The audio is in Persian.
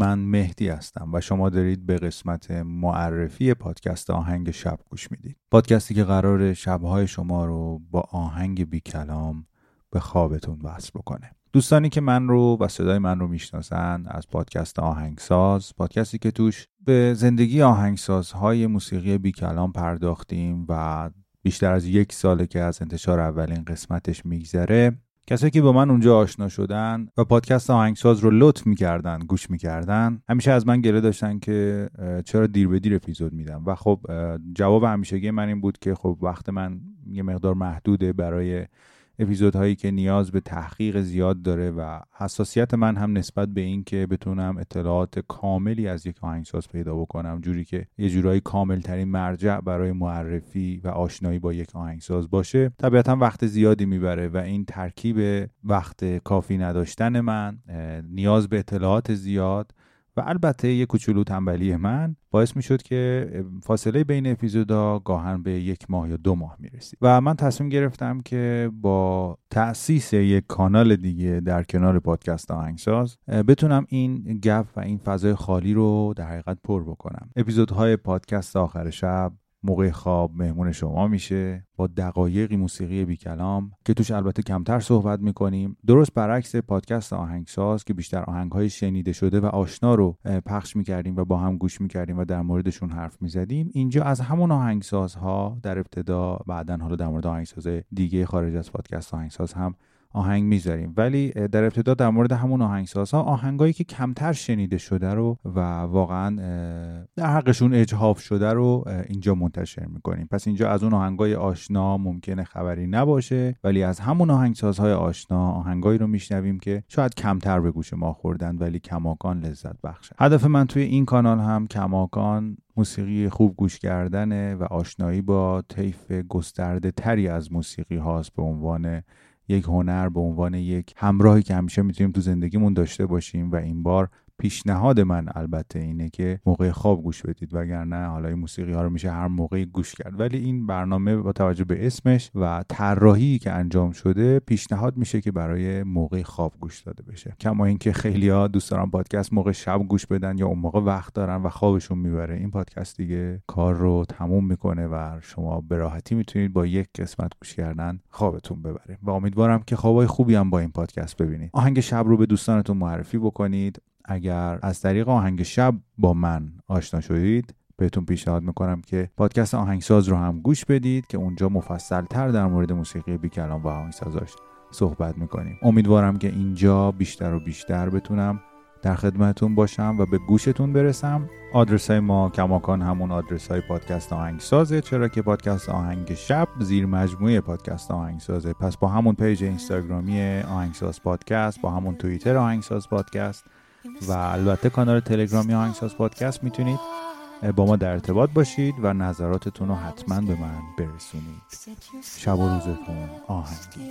من مهدی هستم و شما دارید به قسمت معرفی پادکست آهنگ شب گوش می‌دید. پادکستی که قرار شبهای شما رو با آهنگ بی کلام به خوابتون وصل بکنه. دوستانی که من رو و صدای من رو می‌شناسن از پادکست آهنگساز پادکستی که توش به زندگی آهنگسازهای موسیقی بی کلام پرداختیم و بیشتر از یک ساله که از انتشار اولین قسمتش میگذره کسایی که با من اونجا آشنا شدن و پادکست آهنگساز رو لطف می‌کردن گوش می‌کردن همیشه از من گله داشتن که چرا دیر به دیر اپیزود میدم. و خب جواب همیشگی من این بود که خب وقت من یه مقدار محدوده برای اپیزودهایی که نیاز به تحقیق زیاد داره و حساسیت من هم نسبت به این که بتونم اطلاعات کاملی از یک آهنگساز پیدا بکنم جوری که یه جورایی کامل ترین مرجع برای معرفی و آشنایی با یک آهنگساز باشه طبیعتا وقت زیادی می‌بره و این ترکیب وقت کافی نداشتن من نیاز به اطلاعات زیاد البته یه کوچولو تنبلی من باعث می شد که فاصله بین اپیزودا گاهن به یک ماه یا دو ماه می رسید و من تصمیم گرفتم که با تأسیس یک کانال دیگه در کنار پادکست آهنگساز بتونم این گپ و این فضای خالی رو در حقیقت پر بکنم. اپیزودهای پادکست آخر شب موقع خواب مهمون شما میشه با دقایقی موسیقی بی کلام که توش البته کمتر صحبت می‌کنیم. درست برعکس پادکست آهنگساز که بیشتر آهنگهای شنیده شده و آشنا رو پخش می‌کردیم و با هم گوش می‌کردیم و در موردشون حرف می‌زدیم. اینجا از همون آهنگسازها در ابتدا بعدا حالا در مورد آهنگساز دیگه خارج از پادکست آهنگساز هم آهنگ می‌ذاریم. ولی در ابتدا در مورد همون آهنگسازها آهنگایی که کمتر شنیده شده رو و واقعا در حقشون اجهاف شده رو اینجا منتشر می‌کنیم. پس اینجا از اون آهنگای آشنا ممکنه خبری نباشه ولی از همون آهنگسازهای آشنا آهنگایی رو میشنویم که شاید کمتر به گوش ما خوردن ولی کماکان لذت بخشه هدف من توی این کانال هم کماکان موسیقی خوب گوش کردنه و آشنایی با طیف گسترده تری از موسیقی هاست به عنوان یک هنر به عنوان یک همراهی که همیشه می‌تونیم تو زندگیمون داشته باشیم و این بار پیشنهاد من البته اینه که موقع خواب گوش بدید وگرنه حالا این موسیقی ها رو میشه هر موقعی گوش کرد. ولی این برنامه با توجه به اسمش و طراحی که انجام شده پیشنهاد میشه که برای موقع خواب گوش داده بشه. کما اینکه خیلی ها دوست دارن پادکست موقع شب گوش بدن یا اون موقع وقت دارن و خوابشون می‌بره. این پادکست دیگه کار رو تموم می‌کنه و شما به راحتی می‌تونید با یک قسمت گوش کردن خوابتون ببره. و امیدوارم که خوابای خوبی هم با این پادکست ببینید. آهنگ شب رو به دوستانتون معرفی بکنید. اگر از طریق آهنگ شب با من آشنا شدید بهتون پیشنهاد می‌کنم که پادکست آهنگساز رو هم گوش بدید که اونجا مفصل تر در مورد موسیقی بی کلام و آهنگسازاش صحبت می‌کنیم. امیدوارم که اینجا بیشتر و بیشتر بتونم در خدمتون باشم و به گوشتون برسم. آدرس های ما کماکان همون آدرس های پادکست آهنگسازه. چرا که پادکست آهنگ شب زیر مجموعه پادکست آهنگسازه. پس با همون پیج اینستاگرامی آهنگساز پادکست با همون توییتر آهنگساز پادکست و البته کانال تلگرامی آهنگساز پادکست می‌تونید با ما در ارتباط باشید و نظراتتون رو حتما به من برسونید. شب و روزتون آهنگی.